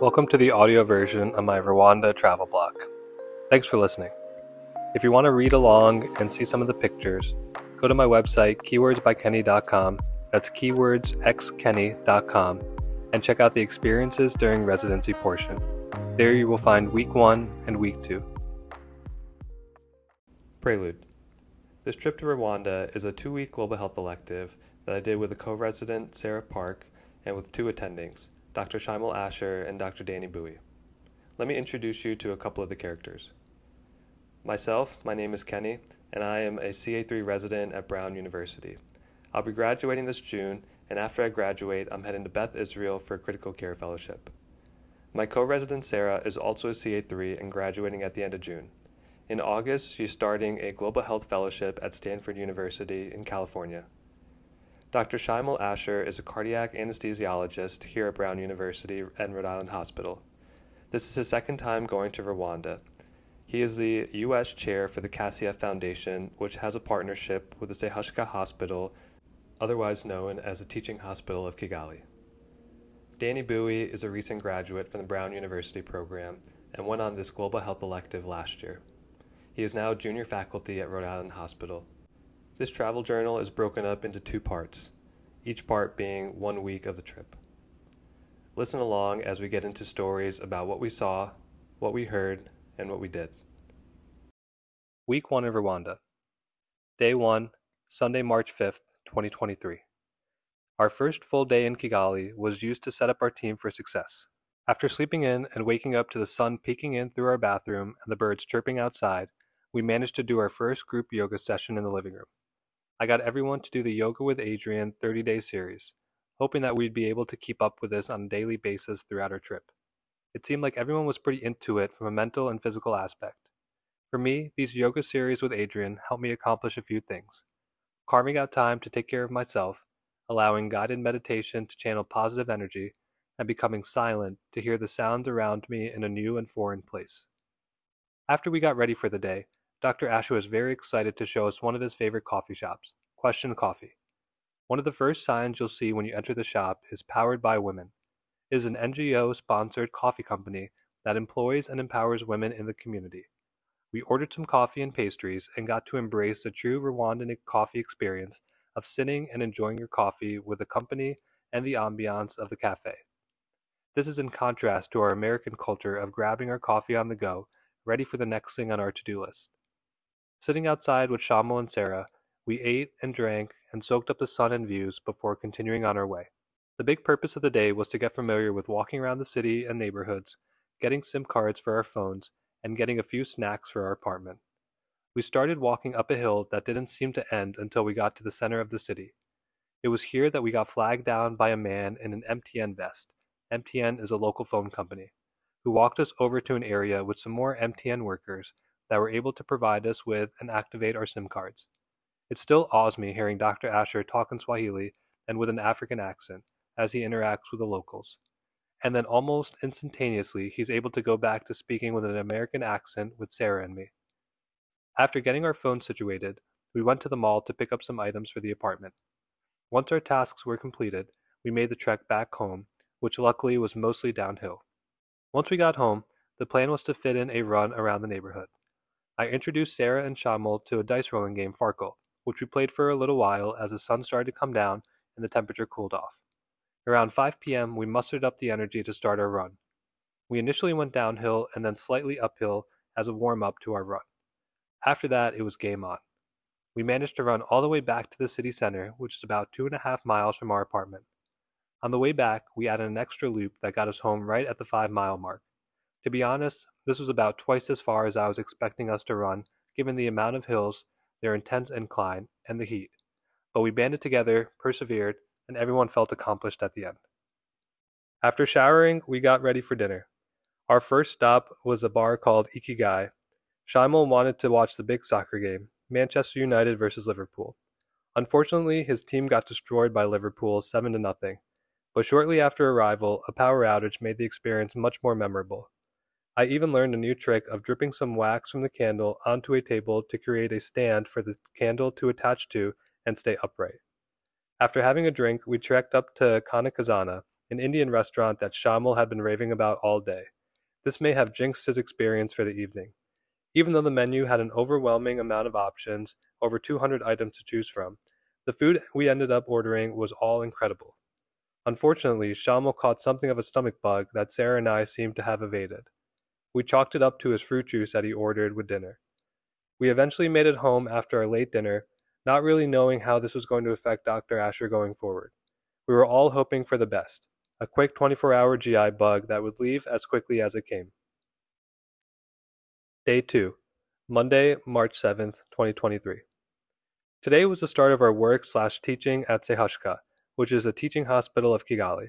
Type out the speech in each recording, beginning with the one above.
Welcome to the audio version of my Rwanda travel blog. Thanks for listening. If you want to read along and see some of the pictures, go to my website, keywordsbykenny.com, that's keywordsxkenny.com, and check out the experiences during residency portion. There you will find week one and week two. Prelude. This trip to Rwanda is a two week global health elective that I did with a co resident, Sarah Park, and with two attendings, Dr. Shaimal Asher and Dr. Danny Bowie. Let me introduce you to a couple of the characters. Myself, my name is Kenny, and I am a CA3 resident at Brown University. I'll be graduating this June, and after I graduate, I'm heading to Beth Israel for a critical care fellowship. My co resident Sarah is also a CA3 and graduating at the end of June. In August, she's starting a global health fellowship at Stanford University in California. Dr. Shaimal Asher is a cardiac anesthesiologist here at Brown University and Rhode Island Hospital. This is his second time going to Rwanda. He is the U.S. chair for the CASIF Foundation, which has a partnership with the Sehashika Hospital, otherwise known as the Teaching Hospital of Kigali. Danny Bowie is a recent graduate from the Brown University program and went on this global health elective last year. He is now junior faculty at Rhode Island Hospital. This travel journal is broken up into two parts, each part being one week of the trip. Listen along as we get into stories about what we saw, what we heard, and what we did. Week 1 in Rwanda. Day 1, Sunday, March 5th, 2023. Our first full day in Kigali was used to set up our team for success. After sleeping in and waking up to the sun peeking in through our bathroom and the birds chirping outside, we managed to do our first group yoga session in the living room. I got everyone to do the Yoga with Adriene 30 day series, hoping that we'd be able to keep up with this on a daily basis throughout our trip. It seemed like everyone was pretty into it from a mental and physical aspect. For me, these yoga series with Adriene helped me accomplish a few things carving out time to take care of myself, allowing guided meditation to channel positive energy, and becoming silent to hear the sounds around me in a new and foreign place. After we got ready for the day, Dr. Asher was very excited to show us one of his favorite coffee shops, Question Coffee. One of the first signs you'll see when you enter the shop is Powered by Women. It is an NGO sponsored coffee company that employs and empowers women in the community. We ordered some coffee and pastries and got to embrace the true Rwandan coffee experience of sitting and enjoying your coffee with the company and the ambiance of the cafe. This is in contrast to our American culture of grabbing our coffee on the go, ready for the next thing on our to do list. Sitting outside with Shaimal and Sarah, we ate and drank and soaked up the sun and views before continuing on our way. The big purpose of the day was to get familiar with walking around the city and neighborhoods, getting SIM cards for our phones, and getting a few snacks for our apartment. We started walking up a hill that didn't seem to end until we got to the center of the city. It was here that we got flagged down by a man in an MTN vest. MTN is a local phone company, who walked us over to an area with some more MTN workers that were able to provide us with and activate our SIM cards. It still awes me hearing Dr. Asher talk in Swahili and with an African accent as he interacts with the locals. And then almost instantaneously, he's able to go back to speaking with an American accent with Sarah and me. After getting our phones situated, we went to the mall to pick up some items for the apartment. Once our tasks were completed, we made the trek back home, which luckily was mostly downhill. Once we got home, the plan was to fit in a run around the neighborhood. I introduced Sarah and Shaimal to a dice rolling game Farkle, which we played for a little while as the sun started to come down and the temperature cooled off. Around 5 p.m., we mustered up the energy to start our run. We initially went downhill and then slightly uphill as a warm up to our run. After that, it was game on. We managed to run all the way back to the city center, which is about two and a half miles from our apartment. On the way back, we added an extra loop that got us home right at the five mile mark. To be honest, this was about twice as far as I was expecting us to run, given the amount of hills, their intense incline, and the heat. But we banded together, persevered, and everyone felt accomplished at the end. After showering, we got ready for dinner. Our first stop was a bar called Ikigai. Shaimal wanted to watch the big soccer game, Manchester United versus Liverpool. Unfortunately, his team got destroyed by Liverpool 7 to nothing. But shortly after arrival, a power outage made the experience much more memorable. I even learned a new trick of dripping some wax from the candle onto a table to create a stand for the candle to attach to and stay upright. After having a drink, we trekked up to Khana Khazana, an Indian restaurant that Shamil had been raving about all day. This may have jinxed his experience for the evening. Even though the menu had an overwhelming amount of options, over 200 items to choose from, the food we ended up ordering was all incredible. Unfortunately, Shamil caught something of a stomach bug that Sarah and I seemed to have evaded. We chalked it up to his fruit juice that he ordered with dinner. We eventually made it home after our late dinner, not really knowing how this was going to affect Dr. Asher going forward. We were all hoping for the best a quick 24 hour GI bug that would leave as quickly as it came. Day 2, Monday, March 7th, 2023. Today was the start of our work slash teaching at Sehashka, which is a teaching hospital of Kigali.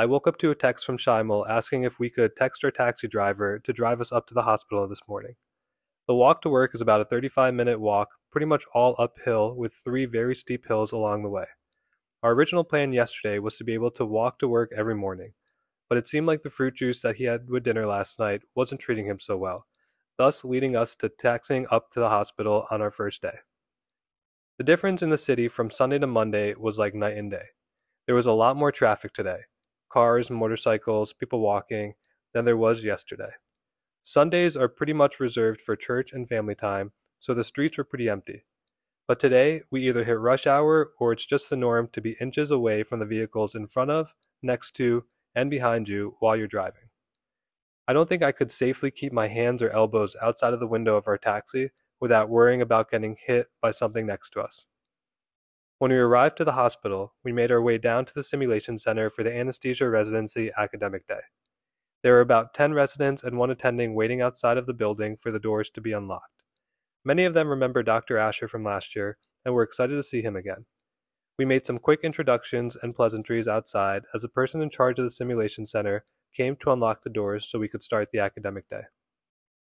I woke up to a text from Shamil asking if we could text our taxi driver to drive us up to the hospital this morning. The walk to work is about a 35 minute walk, pretty much all uphill, with three very steep hills along the way. Our original plan yesterday was to be able to walk to work every morning, but it seemed like the fruit juice that he had with dinner last night wasn't treating him so well, thus leading us to taxiing up to the hospital on our first day. The difference in the city from Sunday to Monday was like night and day. There was a lot more traffic today cars, motorcycles, people walking than there was yesterday. Sundays are pretty much reserved for church and family time, so the streets were pretty empty. But today, we either hit rush hour or it's just the norm to be inches away from the vehicles in front of, next to, and behind you while you're driving. I don't think I could safely keep my hands or elbows outside of the window of our taxi without worrying about getting hit by something next to us. When we arrived to the hospital, we made our way down to the simulation center for the anesthesia residency academic day. There were about 10 residents and one attending waiting outside of the building for the doors to be unlocked. Many of them remember Dr. Asher from last year and were excited to see him again. We made some quick introductions and pleasantries outside as the person in charge of the simulation center came to unlock the doors so we could start the academic day.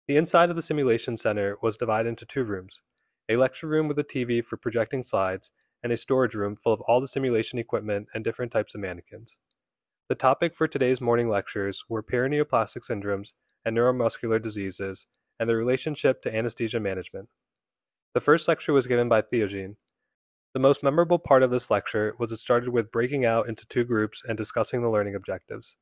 The inside of the simulation center was divided into two rooms a lecture room with a TV for projecting slides, and a storage room full of all the simulation equipment and different types of mannequins. The topic for today's morning lectures were paraneoplastic syndromes and neuromuscular diseases and their relationship to anesthesia management. The first lecture was given by Theogene. The most memorable part of this lecture was it started with breaking out into two groups and discussing the learning objectives.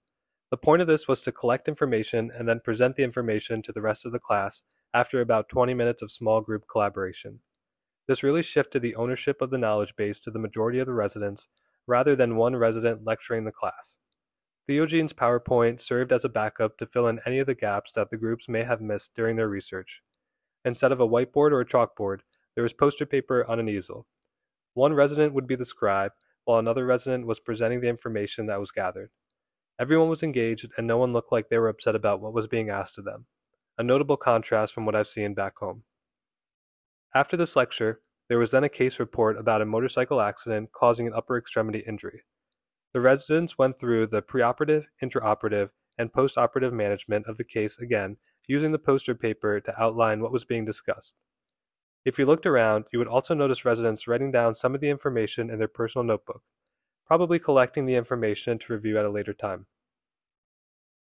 The point of this was to collect information and then present the information to the rest of the class after about 20 minutes of small group collaboration. This really shifted the ownership of the knowledge base to the majority of the residents rather than one resident lecturing the class. Theogene's PowerPoint served as a backup to fill in any of the gaps that the groups may have missed during their research. Instead of a whiteboard or a chalkboard, there was poster paper on an easel. One resident would be the scribe, while another resident was presenting the information that was gathered. Everyone was engaged, and no one looked like they were upset about what was being asked of them, a notable contrast from what I've seen back home. After this lecture, there was then a case report about a motorcycle accident causing an upper extremity injury. The residents went through the preoperative, intraoperative, and postoperative management of the case again, using the poster paper to outline what was being discussed. If you looked around, you would also notice residents writing down some of the information in their personal notebook, probably collecting the information to review at a later time.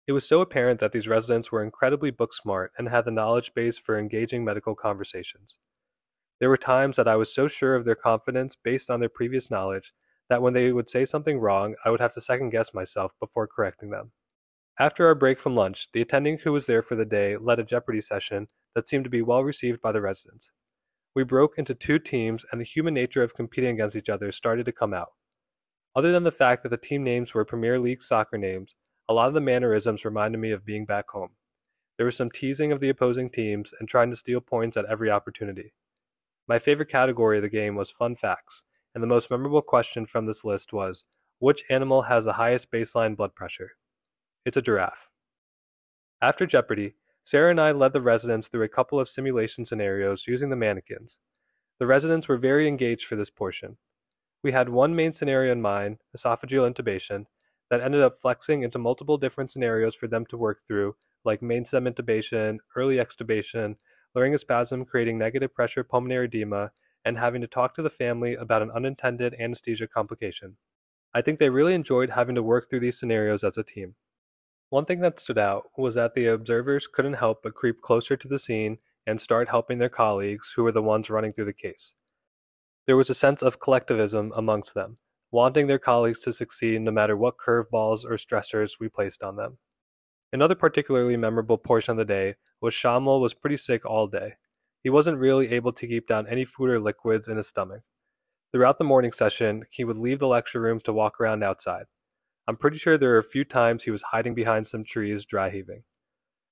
It was so apparent that these residents were incredibly book smart and had the knowledge base for engaging medical conversations. There were times that I was so sure of their confidence based on their previous knowledge that when they would say something wrong, I would have to second guess myself before correcting them. After our break from lunch, the attending who was there for the day led a Jeopardy session that seemed to be well received by the residents. We broke into two teams, and the human nature of competing against each other started to come out. Other than the fact that the team names were Premier League soccer names, a lot of the mannerisms reminded me of being back home. There was some teasing of the opposing teams and trying to steal points at every opportunity. My favorite category of the game was fun facts, and the most memorable question from this list was which animal has the highest baseline blood pressure? It's a giraffe. After Jeopardy, Sarah and I led the residents through a couple of simulation scenarios using the mannequins. The residents were very engaged for this portion. We had one main scenario in mind, esophageal intubation, that ended up flexing into multiple different scenarios for them to work through, like main stem intubation, early extubation, laryngospasm creating negative pressure pulmonary edema, and having to talk to the family about an unintended anesthesia complication. I think they really enjoyed having to work through these scenarios as a team. One thing that stood out was that the observers couldn't help but creep closer to the scene and start helping their colleagues who were the ones running through the case. There was a sense of collectivism amongst them, wanting their colleagues to succeed no matter what curveballs or stressors we placed on them. Another particularly memorable portion of the day was Shamil was pretty sick all day. He wasn't really able to keep down any food or liquids in his stomach. Throughout the morning session, he would leave the lecture room to walk around outside. I'm pretty sure there were a few times he was hiding behind some trees, dry heaving.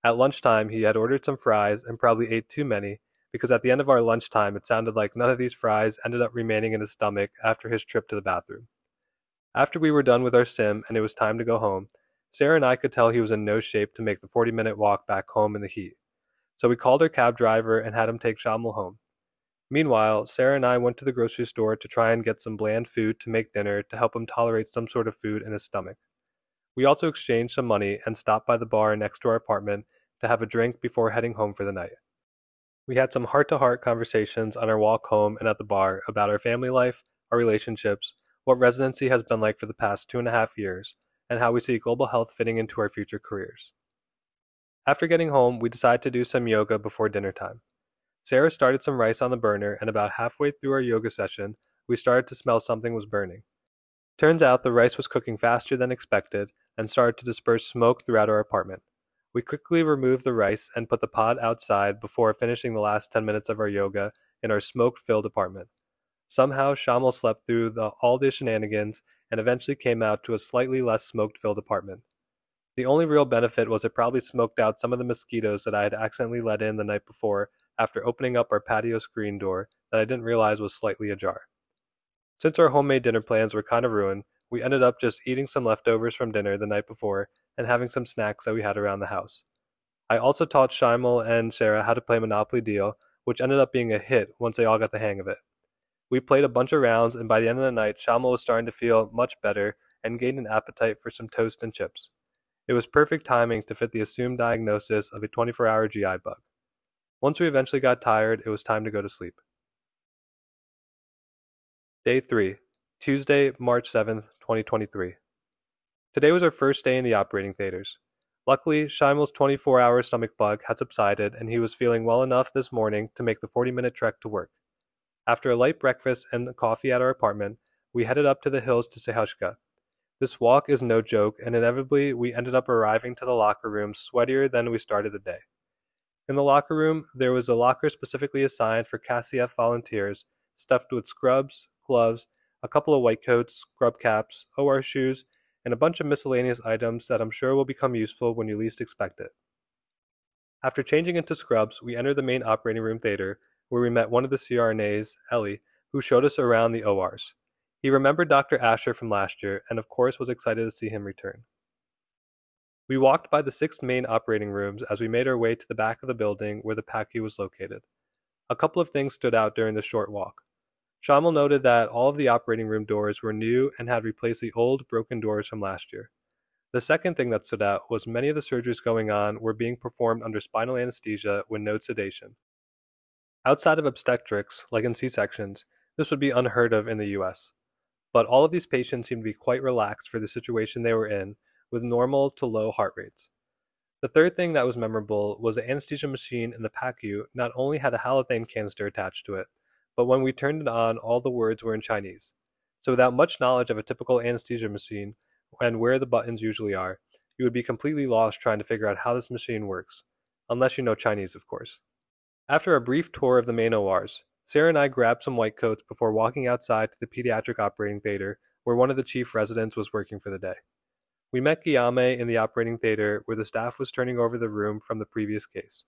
At lunchtime, he had ordered some fries and probably ate too many because at the end of our lunchtime, it sounded like none of these fries ended up remaining in his stomach after his trip to the bathroom. After we were done with our sim and it was time to go home, Sarah and I could tell he was in no shape to make the 40 minute walk back home in the heat. So we called our cab driver and had him take Shamil home. Meanwhile, Sarah and I went to the grocery store to try and get some bland food to make dinner to help him tolerate some sort of food in his stomach. We also exchanged some money and stopped by the bar next to our apartment to have a drink before heading home for the night. We had some heart to heart conversations on our walk home and at the bar about our family life, our relationships, what residency has been like for the past two and a half years, and how we see global health fitting into our future careers. After getting home, we decided to do some yoga before dinner time. Sarah started some rice on the burner, and about halfway through our yoga session, we started to smell something was burning. Turns out the rice was cooking faster than expected and started to disperse smoke throughout our apartment. We quickly removed the rice and put the pot outside before finishing the last 10 minutes of our yoga in our smoke filled apartment. Somehow, Shamil slept through the, all the shenanigans and eventually came out to a slightly less smoke filled apartment. The only real benefit was it probably smoked out some of the mosquitoes that I had accidentally let in the night before after opening up our patio screen door that I didn't realize was slightly ajar. Since our homemade dinner plans were kind of ruined, we ended up just eating some leftovers from dinner the night before and having some snacks that we had around the house. I also taught Shamil and Sarah how to play Monopoly Deal, which ended up being a hit once they all got the hang of it. We played a bunch of rounds, and by the end of the night, Shamil was starting to feel much better and gained an appetite for some toast and chips. It was perfect timing to fit the assumed diagnosis of a 24 hour GI bug. Once we eventually got tired, it was time to go to sleep. Day 3, Tuesday, March 7th, 2023. Today was our first day in the operating theaters. Luckily, Shamil's 24 hour stomach bug had subsided and he was feeling well enough this morning to make the 40 minute trek to work. After a light breakfast and coffee at our apartment, we headed up to the hills to Sahyshka. This walk is no joke, and inevitably we ended up arriving to the locker room sweatier than we started the day. In the locker room, there was a locker specifically assigned for CACIF volunteers, stuffed with scrubs, gloves, a couple of white coats, scrub caps, OR shoes, and a bunch of miscellaneous items that I'm sure will become useful when you least expect it. After changing into scrubs, we entered the main operating room theater, where we met one of the CRNAs, Ellie, who showed us around the ORs. He remembered Dr. Asher from last year and, of course, was excited to see him return. We walked by the six main operating rooms as we made our way to the back of the building where the PACU was located. A couple of things stood out during the short walk. Shamil noted that all of the operating room doors were new and had replaced the old, broken doors from last year. The second thing that stood out was many of the surgeries going on were being performed under spinal anesthesia with no sedation. Outside of obstetrics, like in C sections, this would be unheard of in the US. But all of these patients seemed to be quite relaxed for the situation they were in, with normal to low heart rates. The third thing that was memorable was the anesthesia machine in the PACU not only had a halothane canister attached to it, but when we turned it on, all the words were in Chinese. So without much knowledge of a typical anesthesia machine and where the buttons usually are, you would be completely lost trying to figure out how this machine works, unless you know Chinese, of course. After a brief tour of the main ORs, Sarah and I grabbed some white coats before walking outside to the pediatric operating theater where one of the chief residents was working for the day. We met Guillaume in the operating theater where the staff was turning over the room from the previous case.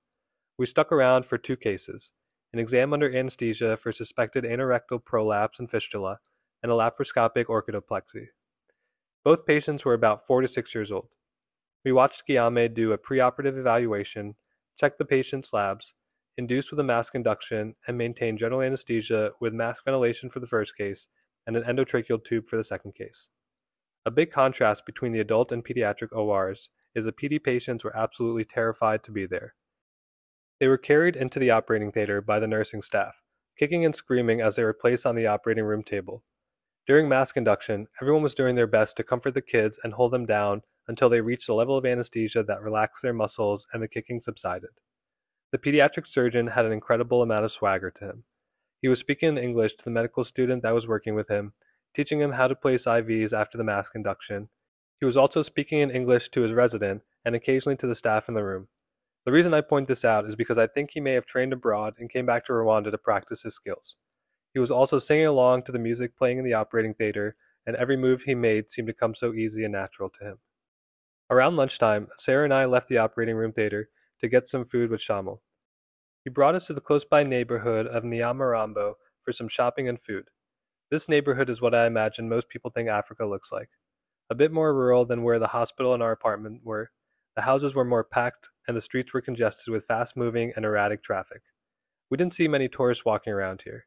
We stuck around for two cases an exam under anesthesia for suspected anorectal prolapse and fistula, and a laparoscopic orchidopexy. Both patients were about four to six years old. We watched Guillaume do a preoperative evaluation, check the patient's labs, induce with a mask induction, and maintained general anesthesia with mask ventilation for the first case and an endotracheal tube for the second case. A big contrast between the adult and pediatric ORs is the PD patients were absolutely terrified to be there. They were carried into the operating theater by the nursing staff, kicking and screaming as they were placed on the operating room table. During mask induction, everyone was doing their best to comfort the kids and hold them down until they reached a level of anesthesia that relaxed their muscles and the kicking subsided. The pediatric surgeon had an incredible amount of swagger to him. He was speaking in English to the medical student that was working with him, teaching him how to place IVs after the mask induction. He was also speaking in English to his resident and occasionally to the staff in the room. The reason I point this out is because I think he may have trained abroad and came back to Rwanda to practice his skills. He was also singing along to the music playing in the operating theater, and every move he made seemed to come so easy and natural to him. Around lunchtime, Sarah and I left the operating room theater to get some food with Shamal. He brought us to the close by neighborhood of Nyamirambo for some shopping and food. This neighborhood is what I imagine most people think Africa looks like. A bit more rural than where the hospital and our apartment were. The houses were more packed, and the streets were congested with fast moving and erratic traffic. We didn't see many tourists walking around here.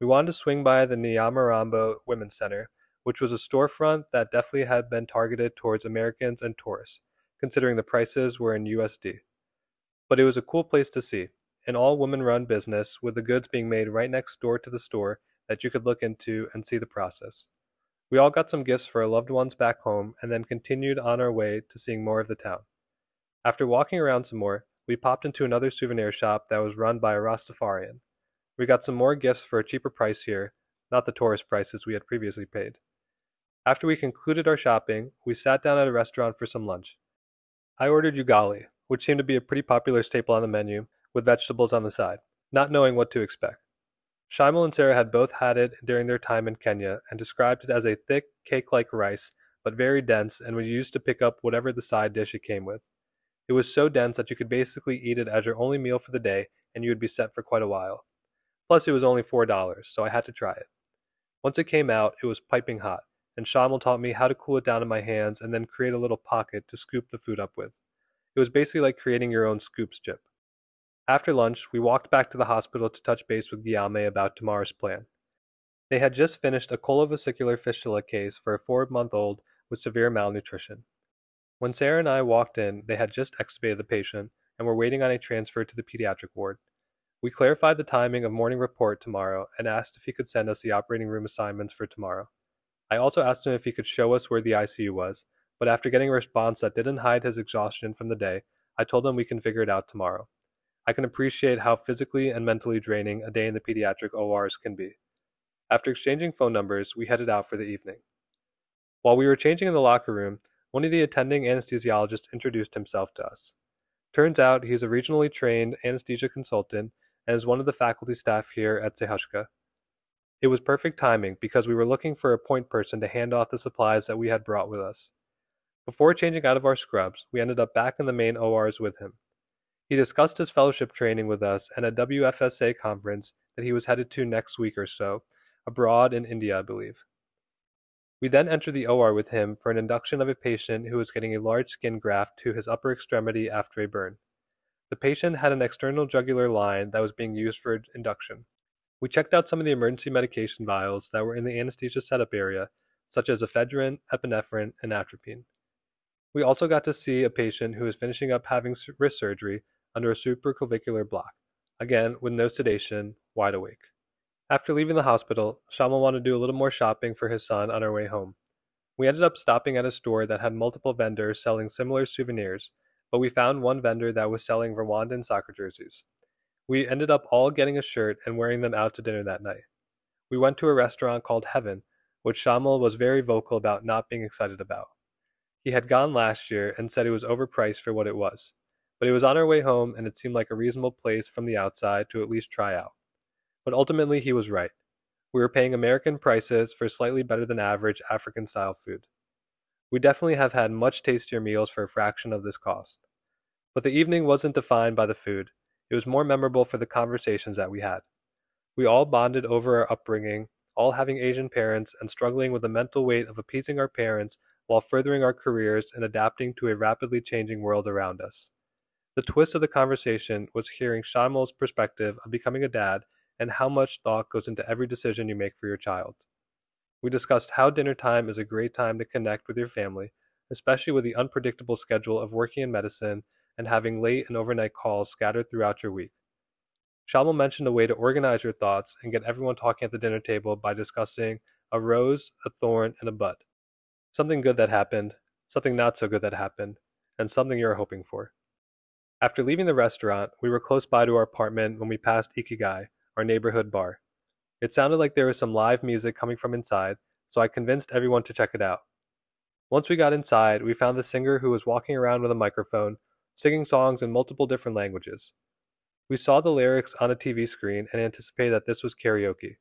We wanted to swing by the Nyamirambo Women's Center, which was a storefront that definitely had been targeted towards Americans and tourists, considering the prices were in USD. But it was a cool place to see, an all woman run business with the goods being made right next door to the store that you could look into and see the process. We all got some gifts for our loved ones back home and then continued on our way to seeing more of the town. After walking around some more, we popped into another souvenir shop that was run by a Rastafarian. We got some more gifts for a cheaper price here, not the tourist prices we had previously paid. After we concluded our shopping, we sat down at a restaurant for some lunch. I ordered ugali, which seemed to be a pretty popular staple on the menu, with vegetables on the side, not knowing what to expect. Shaimal and Sarah had both had it during their time in Kenya and described it as a thick, cake like rice, but very dense and was used to pick up whatever the side dish it came with. It was so dense that you could basically eat it as your only meal for the day and you would be set for quite a while. Plus, it was only $4, so I had to try it. Once it came out, it was piping hot, and Shamal taught me how to cool it down in my hands and then create a little pocket to scoop the food up with. It was basically like creating your own scoops chip. After lunch, we walked back to the hospital to touch base with Guillaume about tomorrow's plan. They had just finished a colovesicular fistula case for a four month old with severe malnutrition. When Sarah and I walked in, they had just extubated the patient and were waiting on a transfer to the pediatric ward. We clarified the timing of morning report tomorrow and asked if he could send us the operating room assignments for tomorrow. I also asked him if he could show us where the ICU was, but after getting a response that didn't hide his exhaustion from the day, I told him we can figure it out tomorrow. I can appreciate how physically and mentally draining a day in the pediatric ORs can be. After exchanging phone numbers, we headed out for the evening. While we were changing in the locker room, one of the attending anesthesiologists introduced himself to us. Turns out he's a regionally trained anesthesia consultant and is one of the faculty staff here at CHUK. It was perfect timing because we were looking for a point person to hand off the supplies that we had brought with us. Before changing out of our scrubs, we ended up back in the main ORs with him. He discussed his fellowship training with us at a WFSA conference that he was headed to next week or so, abroad in India, I believe. We then entered the OR with him for an induction of a patient who was getting a large skin graft to his upper extremity after a burn. The patient had an external jugular line that was being used for induction. We checked out some of the emergency medication vials that were in the anesthesia setup area, such as ephedrine, epinephrine, and atropine. We also got to see a patient who was finishing up having wrist surgery under a supraclavicular block, again with no sedation, wide awake. After leaving the hospital, Shamal wanted to do a little more shopping for his son on our way home. We ended up stopping at a store that had multiple vendors selling similar souvenirs, but we found one vendor that was selling Rwandan soccer jerseys. We ended up all getting a shirt and wearing them out to dinner that night. We went to a restaurant called Heaven, which Shamal was very vocal about not being excited about. He had gone last year and said it was overpriced for what it was, but it was on our way home and it seemed like a reasonable place from the outside to at least try out. But ultimately, he was right. We were paying American prices for slightly better than average African style food. We definitely have had much tastier meals for a fraction of this cost. But the evening wasn't defined by the food, it was more memorable for the conversations that we had. We all bonded over our upbringing, all having Asian parents and struggling with the mental weight of appeasing our parents while furthering our careers and adapting to a rapidly changing world around us. The twist of the conversation was hearing Shamal's perspective of becoming a dad and how much thought goes into every decision you make for your child. We discussed how dinner time is a great time to connect with your family, especially with the unpredictable schedule of working in medicine and having late and overnight calls scattered throughout your week. Shamal mentioned a way to organize your thoughts and get everyone talking at the dinner table by discussing a rose, a thorn, and a bud. Something good that happened, something not so good that happened, and something you're hoping for. After leaving the restaurant, we were close by to our apartment when we passed Ikigai, our neighborhood bar. It sounded like there was some live music coming from inside, so I convinced everyone to check it out. Once we got inside, we found the singer who was walking around with a microphone, singing songs in multiple different languages. We saw the lyrics on a TV screen and anticipated that this was karaoke.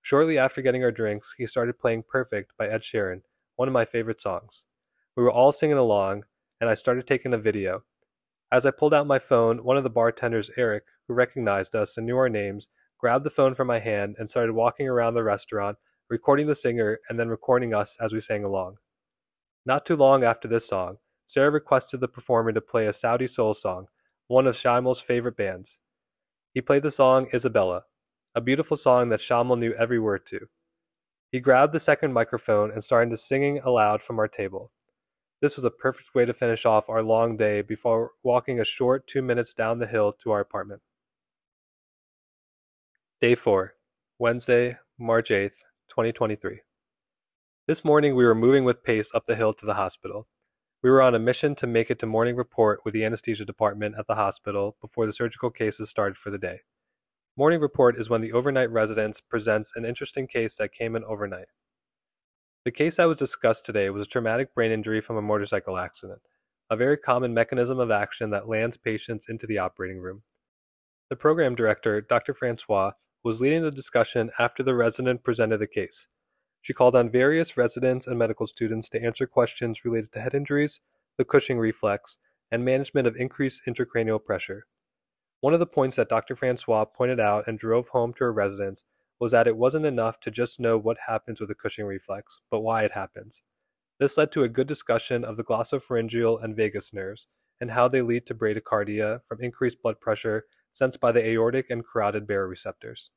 Shortly after getting our drinks, he started playing Perfect by Ed Sheeran, one of my favorite songs. We were all singing along, and I started taking a video. As I pulled out my phone, one of the bartenders, Eric, who recognized us and knew our names, grabbed the phone from my hand and started walking around the restaurant, recording the singer and then recording us as we sang along. Not too long after this song, Sarah requested the performer to play a Sauti Sol song, one of Shaimal's favorite bands. He played the song Isabella, a beautiful song that Shaimal knew every word to. He grabbed the second microphone and started singing aloud from our table. This was a perfect way to finish off our long day before walking a short two minutes down the hill to our apartment. Day 4, Wednesday, March 8th, 2023. This morning we were moving with pace up the hill to the hospital. We were on a mission to make it to morning report with the anesthesia department at the hospital before the surgical cases started for the day. Morning report is when the overnight residence presents an interesting case that came in overnight. The case that was discussed today was a traumatic brain injury from a motorcycle accident, a very common mechanism of action that lands patients into the operating room. The program director, Dr. Francois, was leading the discussion after the resident presented the case. She called on various residents and medical students to answer questions related to head injuries, the Cushing reflex, and management of increased intracranial pressure. One of the points that Dr. Francois pointed out and drove home to her residents was that it wasn't enough to just know what happens with the Cushing reflex, but why it happens. This led to a good discussion of the glossopharyngeal and vagus nerves and how they lead to bradycardia from increased blood pressure sensed by the aortic and carotid baroreceptors.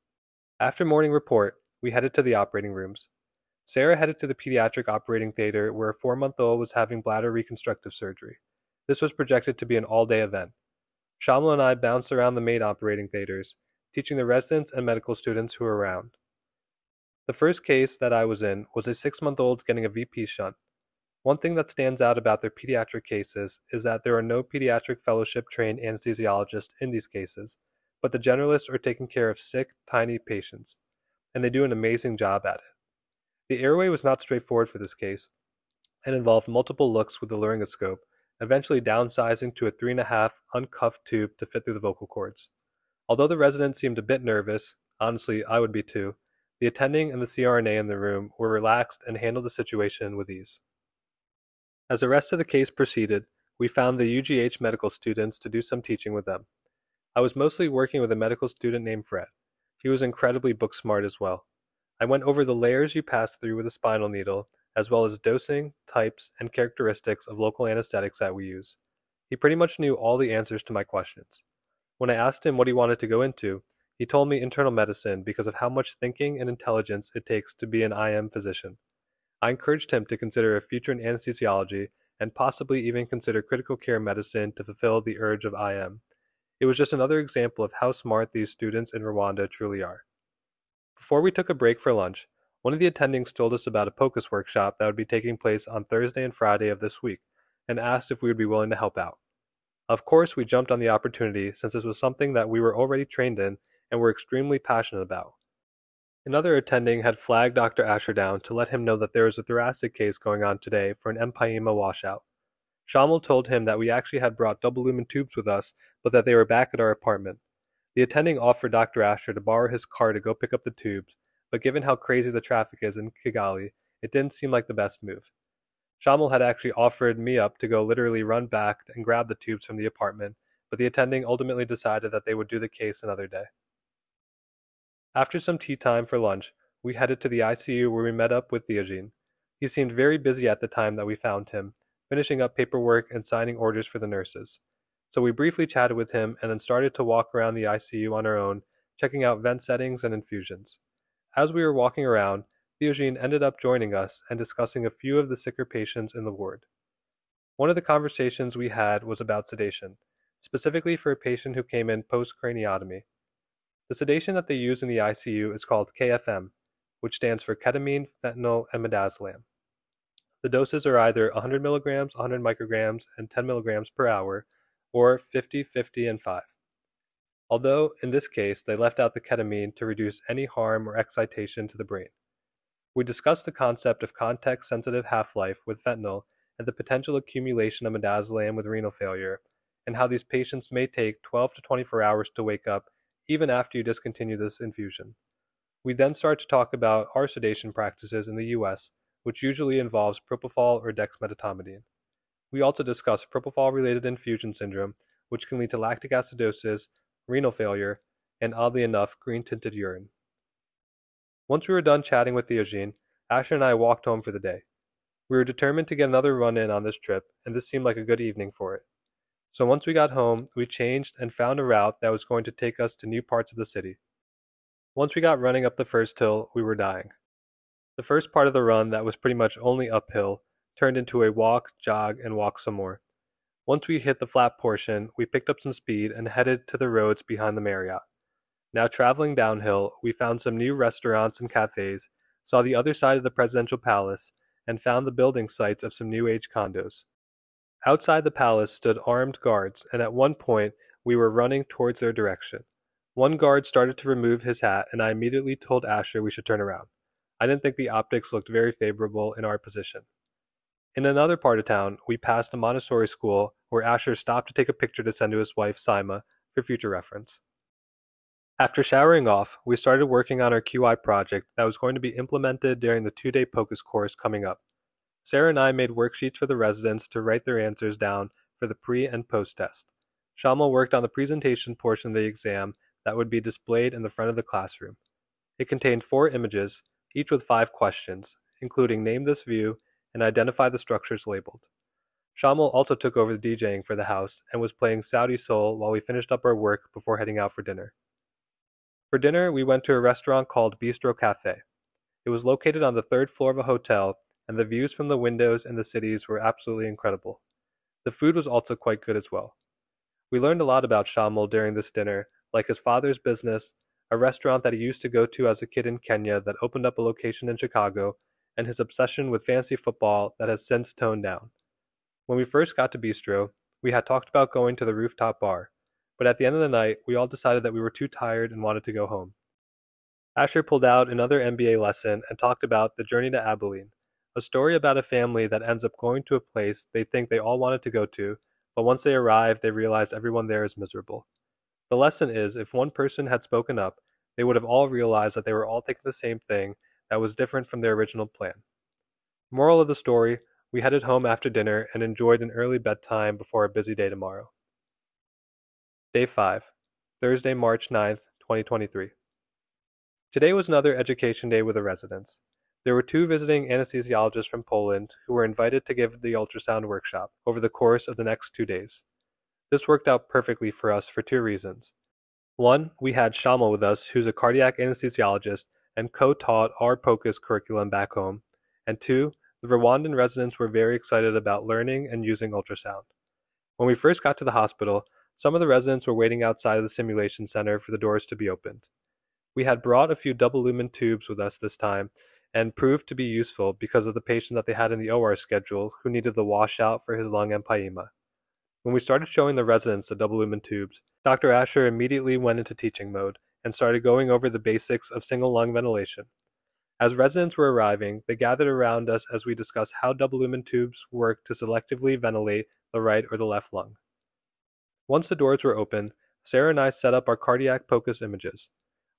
After morning report, we headed to the operating rooms. Sarah headed to the pediatric operating theater where a four month old was having bladder reconstructive surgery. This was projected to be an all day event. Shaimal and I bounced around the main operating theaters, teaching the residents and medical students who were around. The first case that I was in was a six month old getting a VP shunt. One thing that stands out about their pediatric cases is that there are no pediatric fellowship trained anesthesiologists in these cases, but the generalists are taking care of sick, tiny patients, and they do an amazing job at it. The airway was not straightforward for this case and involved multiple looks with the laryngoscope, eventually downsizing to a 3.5 uncuffed tube to fit through the vocal cords. Although the resident seemed a bit nervous, honestly, I would be too, the attending and the CRNA in the room were relaxed and handled the situation with ease. As the rest of the case proceeded, we found the UGH medical students to do some teaching with them. I was mostly working with a medical student named Fred. He was incredibly book smart as well. I went over the layers you pass through with a spinal needle, as well as dosing, types, and characteristics of local anesthetics that we use. He pretty much knew all the answers to my questions. When I asked him what he wanted to go into, he told me internal medicine because of how much thinking and intelligence it takes to be an IM physician. I encouraged him to consider a future in anesthesiology and possibly even consider critical care medicine to fulfill the urge of IM. It was just another example of how smart these students in Rwanda truly are. Before we took a break for lunch, one of the attendings told us about a POCUS workshop that would be taking place on Thursday and Friday of this week and asked if we would be willing to help out. Of course, we jumped on the opportunity since this was something that we were already trained in and were extremely passionate about. Another attending had flagged Dr. Asher down to let him know that there was a thoracic case going on today for an empyema washout. Shaimal told him that we actually had brought double lumen tubes with us, but that they were back at our apartment. The attending offered Dr. Asher to borrow his car to go pick up the tubes, but given how crazy the traffic is in Kigali, it didn't seem like the best move. Shamil had actually offered me up to go literally run back and grab the tubes from the apartment, but the attending ultimately decided that they would do the case another day. After some tea time for lunch, we headed to the ICU where we met up with Diogene. He seemed very busy at the time that we found him, finishing up paperwork and signing orders for the nurses. So we briefly chatted with him and then started to walk around the ICU on our own, checking out vent settings and infusions. As we were walking around, Theogene ended up joining us and discussing a few of the sicker patients in the ward. One of the conversations we had was about sedation, specifically for a patient who came in post craniotomy. The sedation that they use in the ICU is called KFM, which stands for ketamine, fentanyl, and midazolam. The doses are either 100 milligrams, 100 micrograms, and 10 milligrams per hour, or 50, 50, and 5. Although, in this case, they left out the ketamine to reduce any harm or excitation to the brain. We discussed the concept of context sensitive half life with fentanyl and the potential accumulation of midazolam with renal failure, and how these patients may take 12 to 24 hours to wake up even after you discontinue this infusion. We then start to talk about our sedation practices in the US, which usually involves propofol or dexmedetomidine. We also discuss propofol related infusion syndrome, which can lead to lactic acidosis, renal failure, and oddly enough, green tinted urine. Once we were done chatting with Theogene, Asher and I walked home for the day. We were determined to get another run in on this trip, and this seemed like a good evening for it. So once we got home, we changed and found a route that was going to take us to new parts of the city. Once we got running up the first hill, we were dying. The first part of the run, that was pretty much only uphill, turned into a walk, jog, and walk some more. Once we hit the flat portion, we picked up some speed and headed to the roads behind the Marriott. Now traveling downhill, we found some new restaurants and cafes, saw the other side of the presidential palace, and found the building sites of some new age condos. Outside the palace stood armed guards, and at one point we were running towards their direction. One guard started to remove his hat, and I immediately told Asher we should turn around. I didn't think the optics looked very favorable in our position. In another part of town, we passed a Montessori school where Asher stopped to take a picture to send to his wife, Sima, for future reference. After showering off, we started working on our QI project that was going to be implemented during the two day POCUS course coming up. Sarah and I made worksheets for the residents to write their answers down for the pre and post test. Shamal worked on the presentation portion of the exam that would be displayed in the front of the classroom. It contained four images, each with five questions, including name this view and identify the structures labeled. Shamal also took over the DJing for the house and was playing Sauti Sol while we finished up our work before heading out for dinner. For dinner, we went to a restaurant called Bistro Cafe. It was located on the third floor of a hotel, and the views from the windows and the cities were absolutely incredible. The food was also quite good as well. We learned a lot about Shamal during this dinner, like his father's business, a restaurant that he used to go to as a kid in Kenya that opened up a location in Chicago, and his obsession with fantasy football that has since toned down. When we first got to Bistro, we had talked about going to the rooftop bar, but at the end of the night, we all decided that we were too tired and wanted to go home. Asher pulled out another MBA lesson and talked about The Journey to Abilene, a story about a family that ends up going to a place they think they all wanted to go to, but once they arrive, they realize everyone there is miserable. The lesson is if one person had spoken up, they would have all realized that they were all thinking the same thing that was different from their original plan. Moral of the story we headed home after dinner and enjoyed an early bedtime before a busy day tomorrow. Day 5, Thursday, March 9th, 2023. Today was another education day with the residents. There were two visiting anesthesiologists from Poland who were invited to give the ultrasound workshop over the course of the next two days. This worked out perfectly for us for two reasons. One, we had Shamal with us, who's a cardiac anesthesiologist and co taught our POCUS curriculum back home. And two, the Rwandan residents were very excited about learning and using ultrasound. When we first got to the hospital, some of the residents were waiting outside of the simulation center for the doors to be opened. We had brought a few double lumen tubes with us this time and proved to be useful because of the patient that they had in the OR schedule who needed the washout for his lung empyema. When we started showing the residents the double lumen tubes, Dr. Asher immediately went into teaching mode and started going over the basics of single lung ventilation. As residents were arriving, they gathered around us as we discussed how double lumen tubes work to selectively ventilate the right or the left lung. Once the doors were open, Sarah and I set up our cardiac POCUS images.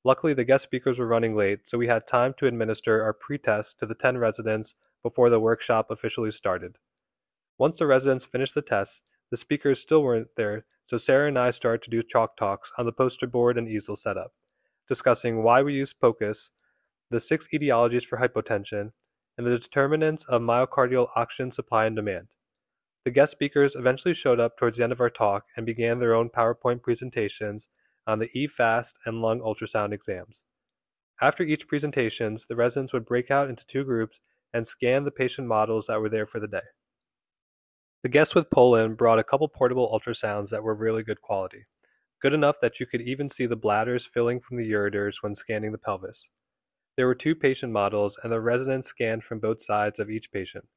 Luckily, the guest speakers were running late, so we had time to administer our pre-test to the 10 residents before the workshop officially started. Once the residents finished the test, the speakers still weren't there, so Sarah and I started to do chalk talks on the poster board and easel setup, discussing why we use POCUS, the six etiologies for hypotension, and the determinants of myocardial oxygen supply and demand. The guest speakers eventually showed up towards the end of our talk and began their own PowerPoint presentations on the EFAST and lung ultrasound exams. After each presentations, the residents would break out into two groups and scan the patient models that were there for the day. The guests with Poland brought a couple portable ultrasounds that were really good quality, good enough that you could even see the bladders filling from the ureters when scanning the pelvis. There were two patient models, and the residents scanned from both sides of each patient.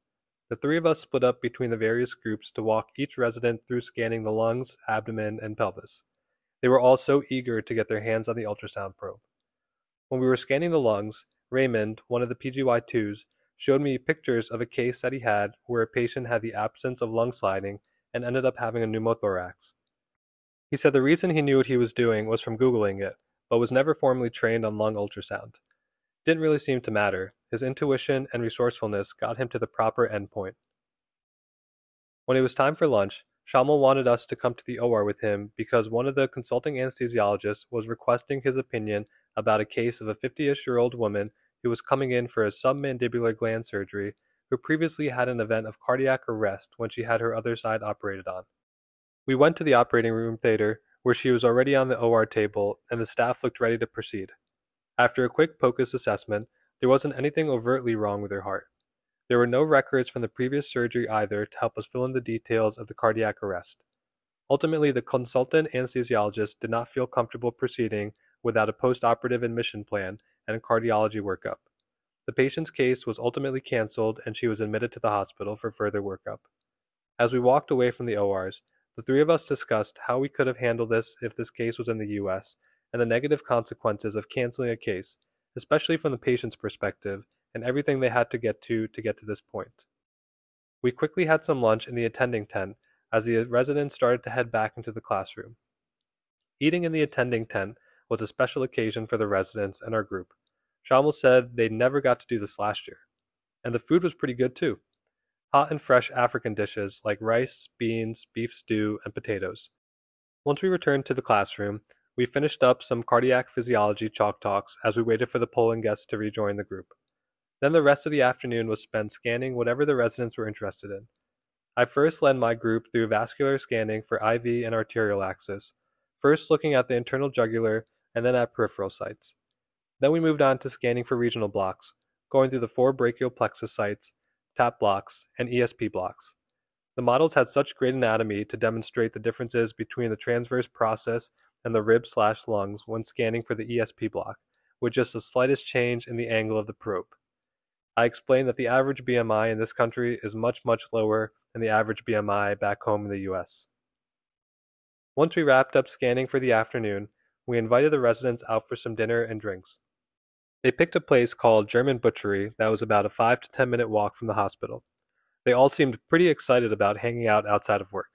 The three of us split up between the various groups to walk each resident through scanning the lungs, abdomen, and pelvis. They were all so eager to get their hands on the ultrasound probe. When we were scanning the lungs, Raymond, one of the PGY2s, showed me pictures of a case that he had where a patient had the absence of lung sliding and ended up having a pneumothorax. He said the reason he knew what he was doing was from Googling it, but was never formally trained on lung ultrasound. Didn't really seem to matter. His intuition and resourcefulness got him to the proper endpoint. When it was time for lunch, Shamil wanted us to come to the OR with him because one of the consulting anesthesiologists was requesting his opinion about a case of a 50-ish year old woman who was coming in for a submandibular gland surgery who previously had an event of cardiac arrest when she had her other side operated on. We went to the operating room theater where she was already on the OR table and the staff looked ready to proceed. After a quick POCUS assessment, there wasn't anything overtly wrong with her heart. There were no records from the previous surgery either to help us fill in the details of the cardiac arrest. Ultimately, the consultant anesthesiologist did not feel comfortable proceeding without a post-operative admission plan and a cardiology workup. The patient's case was ultimately canceled and she was admitted to the hospital for further workup. As we walked away from the ORs, the three of us discussed how we could have handled this if this case was in the US and the negative consequences of canceling a case, especially from the patient's perspective and everything they had to get to to get to this point. We quickly had some lunch in the attending tent as the residents started to head back into the classroom. Eating in the attending tent was a special occasion for the residents and our group. Shamil said they never got to do this last year. And the food was pretty good too. Hot and fresh African dishes like rice, beans, beef stew, and potatoes. Once we returned to the classroom, we finished up some cardiac physiology chalk talks as we waited for the polling guests to rejoin the group. Then the rest of the afternoon was spent scanning whatever the residents were interested in. I first led my group through vascular scanning for IV and arterial access, first looking at the internal jugular and then at peripheral sites. Then we moved on to scanning for regional blocks, going through the four brachial plexus sites, TAP blocks, and ESP blocks. The models had such great anatomy to demonstrate the differences between the transverse process and the rib slash lungs when scanning for the ESP block, with just the slightest change in the angle of the probe. I explained that the average BMI in this country is much, much lower than the average BMI back home in the US. Once we wrapped up scanning for the afternoon, we invited the residents out for some dinner and drinks. They picked a place called German Butchery that was about a 5 to 10 minute walk from the hospital. They all seemed pretty excited about hanging out outside of work.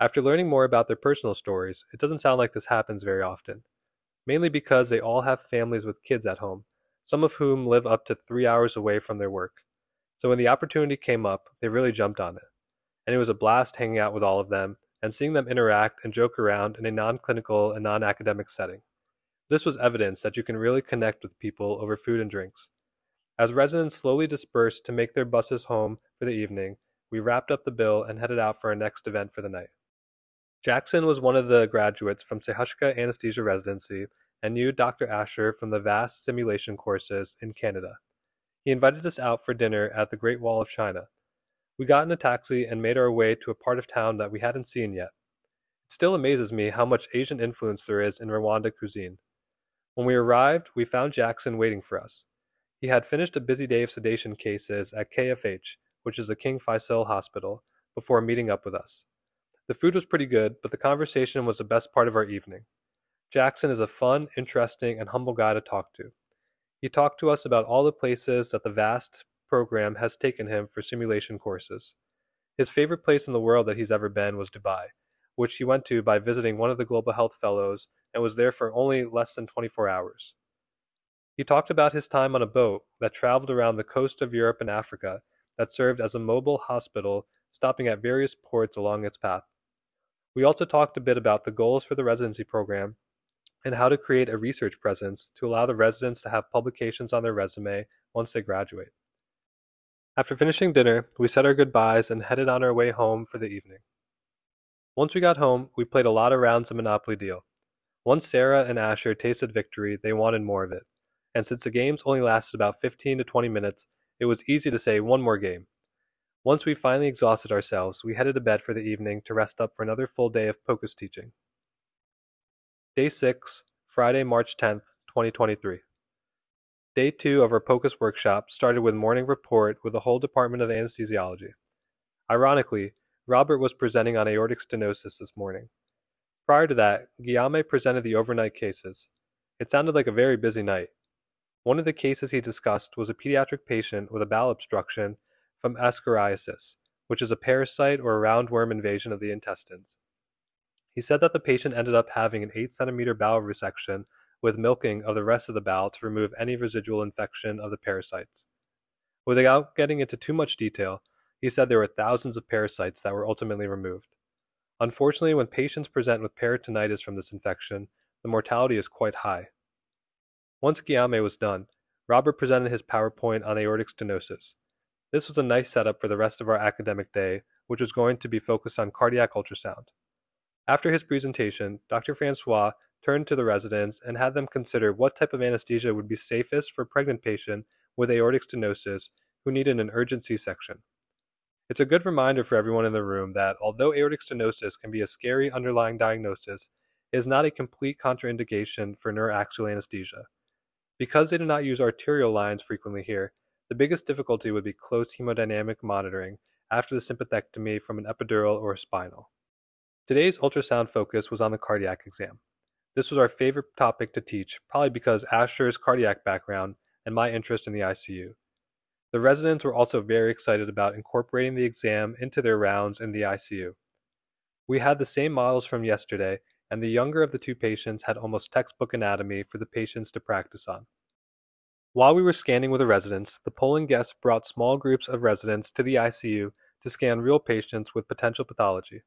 After learning more about their personal stories, it doesn't sound like this happens very often, mainly because they all have families with kids at home some of whom live up to three hours away from their work. So when the opportunity came up, they really jumped on it. And it was a blast hanging out with all of them and seeing them interact and joke around in a non clinical and non academic setting. This was evidence that you can really connect with people over food and drinks. As residents slowly dispersed to make their buses home for the evening, we wrapped up the bill and headed out for our next event for the night. Jackson was one of the graduates from Sehushka Anesthesia Residency and knew Dr. Asher from the VAST simulation courses in Canada. He invited us out for dinner at the Great Wall of China. We got in a taxi and made our way to a part of town that we hadn't seen yet. It still amazes me how much Asian influence there is in Rwanda cuisine. When we arrived, we found Jackson waiting for us. He had finished a busy day of sedation cases at KFH, which is the King Faisal Hospital, before meeting up with us. The food was pretty good, but the conversation was the best part of our evening. Jackson is a fun, interesting, and humble guy to talk to. He talked to us about all the places that the VAST program has taken him for simulation courses. His favorite place in the world that he's ever been was Dubai, which he went to by visiting one of the Global Health Fellows and was there for only less than 24 hours. He talked about his time on a boat that traveled around the coast of Europe and Africa that served as a mobile hospital, stopping at various ports along its path. We also talked a bit about the goals for the residency program and how to create a research presence to allow the residents to have publications on their resume once they graduate. After finishing dinner, we said our goodbyes and headed on our way home for the evening. Once we got home, we played a lot of rounds of Monopoly Deal. Once Sarah and Asher tasted victory, they wanted more of it. And since the games only lasted about 15 to 20 minutes, it was easy to say one more game. Once we finally exhausted ourselves, we headed to bed for the evening to rest up for another full day of POCUS teaching. Day 6, Friday, March 10th, 2023. Day 2 of our POCUS workshop started with morning report with the whole Department of Anesthesiology. Ironically, Robert was presenting on aortic stenosis this morning. Prior to that, Guillaume presented the overnight cases. It sounded like a very busy night. One of the cases he discussed was a pediatric patient with a bowel obstruction from ascariasis, which is a parasite or a roundworm invasion of the intestines. He said that the patient ended up having an 8 centimeter bowel resection with milking of the rest of the bowel to remove any residual infection of the parasites. Without getting into too much detail, he said there were thousands of parasites that were ultimately removed. Unfortunately, when patients present with peritonitis from this infection, the mortality is quite high. Once Guillaume was done, Robert presented his PowerPoint on aortic stenosis. This was a nice setup for the rest of our academic day, which was going to be focused on cardiac ultrasound. After his presentation, Dr. Francois turned to the residents and had them consider what type of anesthesia would be safest for a pregnant patient with aortic stenosis who needed an urgent C-section. It's a good reminder for everyone in the room that although aortic stenosis can be a scary underlying diagnosis, it is not a complete contraindication for neuraxial anesthesia. Because they do not use arterial lines frequently here, the biggest difficulty would be close hemodynamic monitoring after the sympathectomy from an epidural or spinal. Today's ultrasound focus was on the cardiac exam. This was our favorite topic to teach, probably because Asher's cardiac background and my interest in the ICU. The residents were also very excited about incorporating the exam into their rounds in the ICU. We had the same models from yesterday, and the younger of the two patients had almost textbook anatomy for the patients to practice on. While we were scanning with the residents, the polling guests brought small groups of residents to the ICU to scan real patients with potential pathology.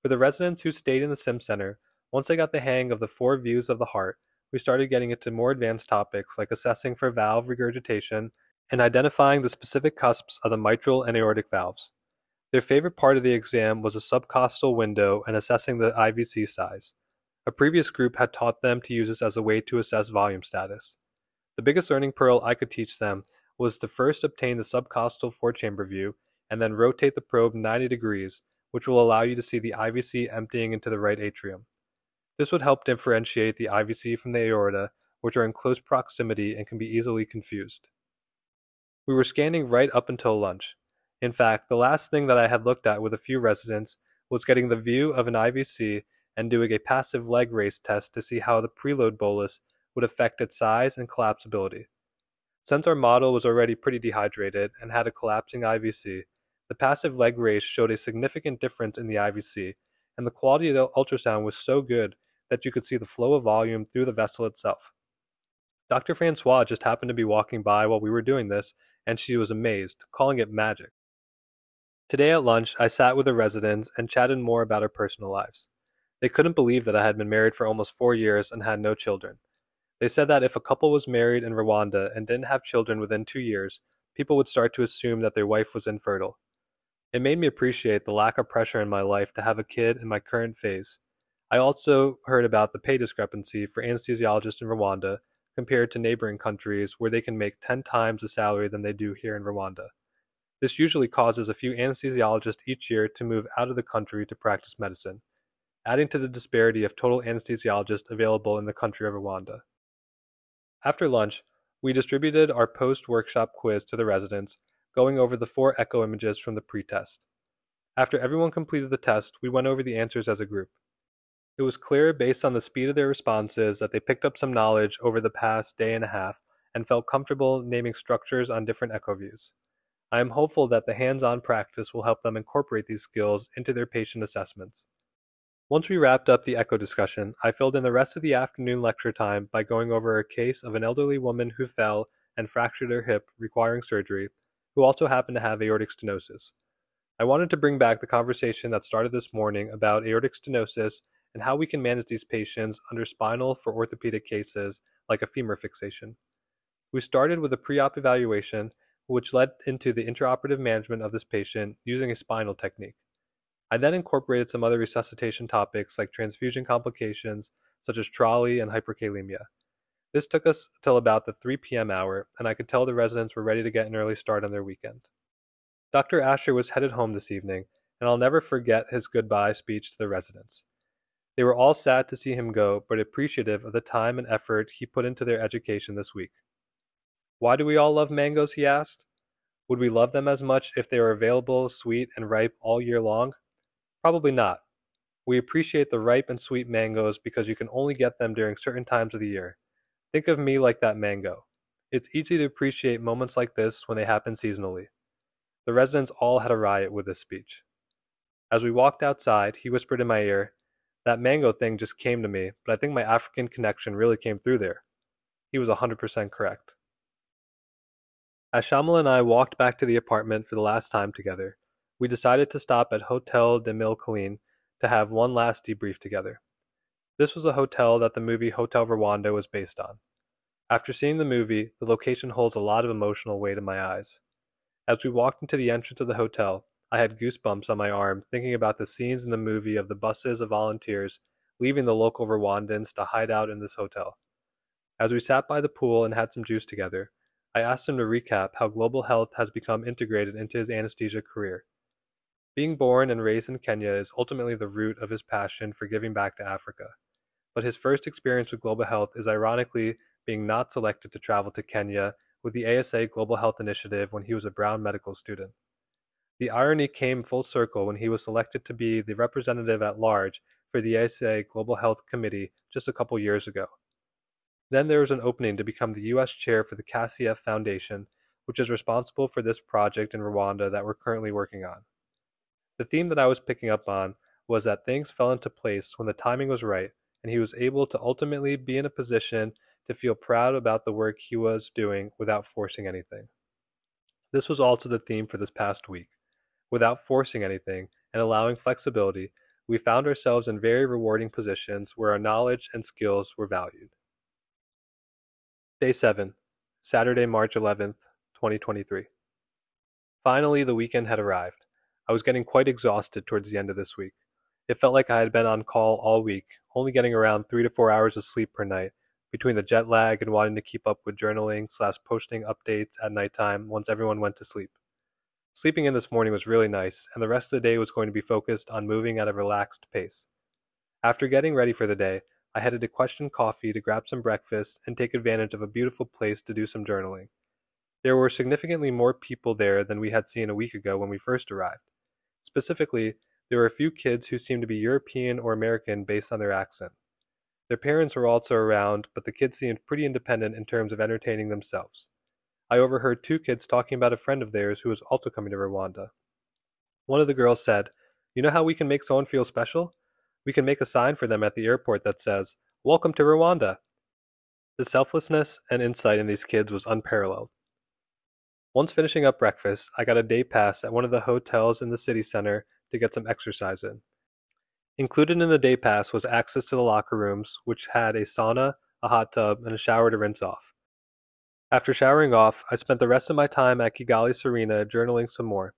For the residents who stayed in the sim center, once they got the hang of the four views of the heart, we started getting into more advanced topics like assessing for valve regurgitation and identifying the specific cusps of the mitral and aortic valves. Their favorite part of the exam was a subcostal window and assessing the IVC size. A previous group had taught them to use this as a way to assess volume status. The biggest learning pearl I could teach them was to first obtain the subcostal four chamber view and then rotate the probe 90 degrees which will allow you to see the IVC emptying into the right atrium. This would help differentiate the IVC from the aorta, which are in close proximity and can be easily confused. We were scanning right up until lunch. In fact, the last thing that I had looked at with a few residents was getting the view of an IVC and doing a passive leg raise test to see how the preload bolus would affect its size and collapsibility. Since our model was already pretty dehydrated and had a collapsing IVC, the passive leg raise showed a significant difference in the IVC, and the quality of the ultrasound was so good that you could see the flow of volume through the vessel itself. Dr. Francois just happened to be walking by while we were doing this, and she was amazed, calling it magic. Today at lunch, I sat with the residents and chatted more about our personal lives. They couldn't believe that I had been married for almost four years and had no children. They said that if a couple was married in Rwanda and didn't have children within two years, people would start to assume that their wife was infertile. It made me appreciate the lack of pressure in my life to have a kid in my current phase. I also heard about the pay discrepancy for anesthesiologists in Rwanda compared to neighboring countries where they can make 10 times the salary than they do here in Rwanda. This usually causes a few anesthesiologists each year to move out of the country to practice medicine, adding to the disparity of total anesthesiologists available in the country of Rwanda. After lunch, we distributed our post workshop quiz to the residents going over the four echo images from the pretest. After everyone completed the test, we went over the answers as a group. It was clear, based on the speed of their responses, that they picked up some knowledge over the past day and a half and felt comfortable naming structures on different echo views. I am hopeful that the hands on practice will help them incorporate these skills into their patient assessments. Once we wrapped up the echo discussion, I filled in the rest of the afternoon lecture time by going over a case of an elderly woman who fell and fractured her hip, requiring surgery, who also happened to have aortic stenosis. I wanted to bring back the conversation that started this morning about aortic stenosis and how we can manage these patients under spinal for orthopedic cases like a femur fixation. We started with a pre op evaluation, which led into the intraoperative management of this patient using a spinal technique. I then incorporated some other resuscitation topics like transfusion complications, such as TRALI and hyperkalemia. This took us till about the 3 p.m. hour, and I could tell the residents were ready to get an early start on their weekend. Dr. Asher was headed home this evening, and I'll never forget his goodbye speech to the residents. They were all sad to see him go, but appreciative of the time and effort he put into their education this week. Why do we all love mangoes? he asked. Would we love them as much if they were available, sweet, and ripe all year long? Probably not. We appreciate the ripe and sweet mangoes because you can only get them during certain times of the year. Think of me like that mango. It's easy to appreciate moments like this when they happen seasonally. The residents all had a riot with this speech. As we walked outside, he whispered in my ear, That mango thing just came to me, but I think my African connection really came through there. He was 100% correct. As Shamal and I walked back to the apartment for the last time together, we decided to stop at Hotel de Mille Collines to have one last debrief together. This was a hotel that the movie Hotel Rwanda was based on. After seeing the movie, the location holds a lot of emotional weight in my eyes. As we walked into the entrance of the hotel, I had goosebumps on my arm thinking about the scenes in the movie of the buses of volunteers leaving the local Rwandans to hide out in this hotel. As we sat by the pool and had some juice together, I asked him to recap how global health has become integrated into his anesthesia career. Being born and raised in Kenya is ultimately the root of his passion for giving back to Africa. But his first experience with global health is ironically being not selected to travel to Kenya with the ASA Global Health Initiative when he was a Brown medical student. The irony came full circle when he was selected to be the representative at large for the ASA Global Health Committee just a couple years ago. Then there was an opening to become the U.S. chair for the CASIEF Foundation, which is responsible for this project in Rwanda that we're currently working on. The theme that I was picking up on was that things fell into place when the timing was right, and he was able to ultimately be in a position to feel proud about the work he was doing without forcing anything. This was also the theme for this past week. Without forcing anything and allowing flexibility, we found ourselves in very rewarding positions where our knowledge and skills were valued. Day 7, Saturday, March 11th, 2023. Finally, the weekend had arrived. I was getting quite exhausted towards the end of this week. It felt like I had been on call all week, only getting around three to four hours of sleep per night, between the jet lag and wanting to keep up with journaling slash posting updates at nighttime once everyone went to sleep. Sleeping in this morning was really nice, and the rest of the day was going to be focused on moving at a relaxed pace. After getting ready for the day, I headed to Question Coffee to grab some breakfast and take advantage of a beautiful place to do some journaling. There were significantly more people there than we had seen a week ago when we first arrived. Specifically, there were a few kids who seemed to be European or American based on their accent. Their parents were also around, but the kids seemed pretty independent in terms of entertaining themselves. I overheard two kids talking about a friend of theirs who was also coming to Rwanda. One of the girls said, You know how we can make someone feel special? We can make a sign for them at the airport that says, Welcome to Rwanda. The selflessness and insight in these kids was unparalleled. Once finishing up breakfast, I got a day pass at one of the hotels in the city center to get some exercise in. Included in the day pass was access to the locker rooms, which had a sauna, a hot tub, and a shower to rinse off. After showering off, I spent the rest of my time at Kigali Serena journaling some more.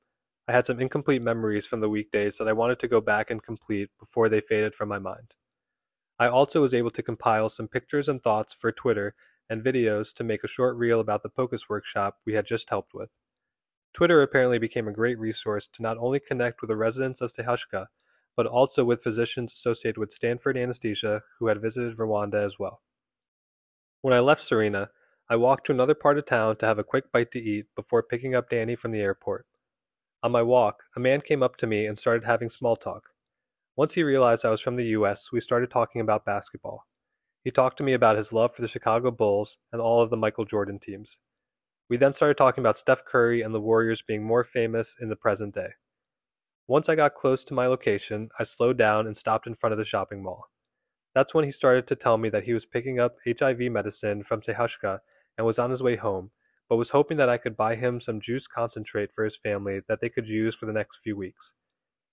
I had some incomplete memories from the weekdays that I wanted to go back and complete before they faded from my mind. I also was able to compile some pictures and thoughts for Twitter and videos to make a short reel about the POCUS workshop we had just helped with. Twitter apparently became a great resource to not only connect with the residents of Sehashka, but also with physicians associated with Stanford Anesthesia who had visited Rwanda as well. When I left Serena, I walked to another part of town to have a quick bite to eat before picking up Danny from the airport. On my walk, a man came up to me and started having small talk. Once he realized I was from the US, we started talking about basketball. He talked to me about his love for the Chicago Bulls and all of the Michael Jordan teams. We then started talking about Steph Curry and the Warriors being more famous in the present day. Once I got close to my location, I slowed down and stopped in front of the shopping mall. That's when he started to tell me that he was picking up HIV medicine from Sehashka and was on his way home, but was hoping that I could buy him some juice concentrate for his family that they could use for the next few weeks.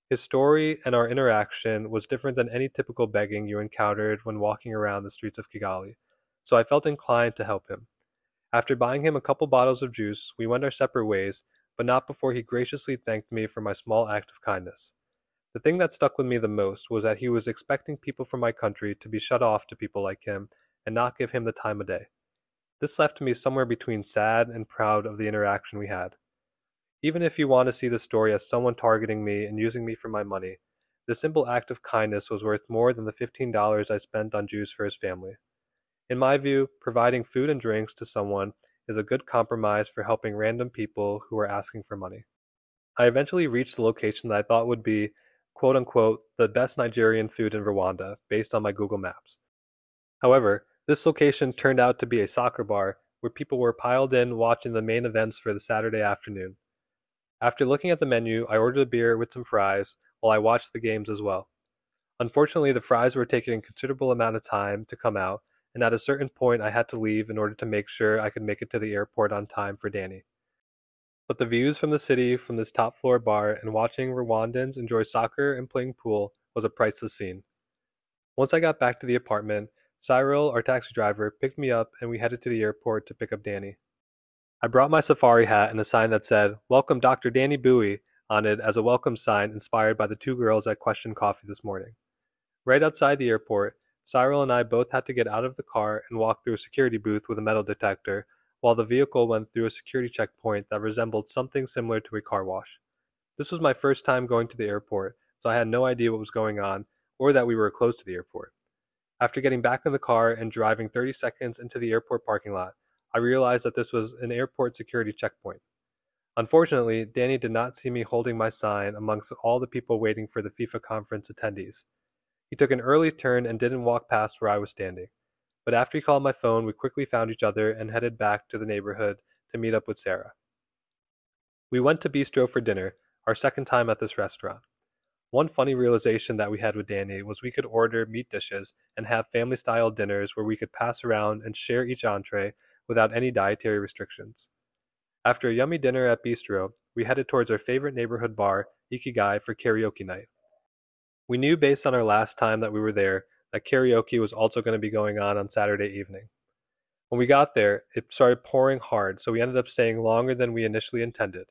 His story and our interaction was different than any typical begging you encountered when walking around the streets of Kigali, so I felt inclined to help him. After buying him a couple bottles of juice, we went our separate ways, but not before he graciously thanked me for my small act of kindness. The thing that stuck with me the most was that he was expecting people from my country to be shut off to people like him and not give him the time of day. This left me somewhere between sad and proud of the interaction we had. Even if you want to see the story as someone targeting me and using me for my money, the simple act of kindness was worth more than the $15 I spent on juice for his family. In my view, providing food and drinks to someone is a good compromise for helping random people who are asking for money. I eventually reached the location that I thought would be, quote unquote, the best Nigerian food in Rwanda based on my Google Maps. However, this location turned out to be a soccer bar where people were piled in watching the main events for the Saturday afternoon. After looking at the menu, I ordered a beer with some fries while I watched the games as well. Unfortunately, the fries were taking a considerable amount of time to come out, and at a certain point I had to leave in order to make sure I could make it to the airport on time for Danny. But the views from the city from this top floor bar and watching Rwandans enjoy soccer and playing pool was a priceless scene. Once I got back to the apartment, Cyril, our taxi driver, picked me up and we headed to the airport to pick up Danny. I brought my safari hat and a sign that said, Welcome Dr. Danny Bowie on it as a welcome sign inspired by the two girls at Question Coffee this morning. Right outside the airport, Cyril and I both had to get out of the car and walk through a security booth with a metal detector while the vehicle went through a security checkpoint that resembled something similar to a car wash. This was my first time going to the airport, so I had no idea what was going on or that we were close to the airport. After getting back in the car and driving 30 seconds into the airport parking lot, I realized that this was an airport security checkpoint. Unfortunately, Danny did not see me holding my sign amongst all the people waiting for the FIFA conference attendees. He took an early turn and didn't walk past where I was standing. But after he called my phone, we quickly found each other and headed back to the neighborhood to meet up with Sarah. We went to Bistro for dinner, our second time at this restaurant. One funny realization that we had with Danny was we could order meat dishes and have family style dinners where we could pass around and share each entree without any dietary restrictions. After a yummy dinner at Bistro, we headed towards our favorite neighborhood bar, Ikigai, for karaoke night. We knew based on our last time that we were there that karaoke was also going to be going on on Saturday evening. When we got there, it started pouring hard, so we ended up staying longer than we initially intended.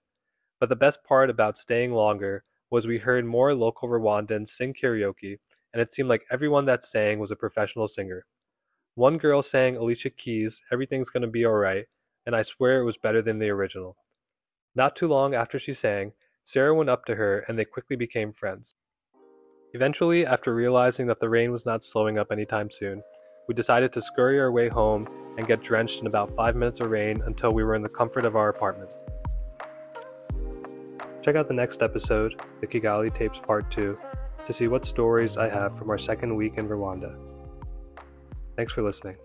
But the best part about staying longer was we heard more local Rwandans sing karaoke, and it seemed like everyone that sang was a professional singer. One girl sang Alicia Keys' Everything's Gonna Be Alright, and I swear it was better than the original. Not too long after she sang, Sarah went up to her and they quickly became friends. Eventually, after realizing that the rain was not slowing up anytime soon, we decided to scurry our way home and get drenched in about 5 minutes of rain until we were in the comfort of our apartment. Check out the next episode, the Kigali Tapes Part 2, to see what stories I have from our second week in Rwanda. Thanks for listening.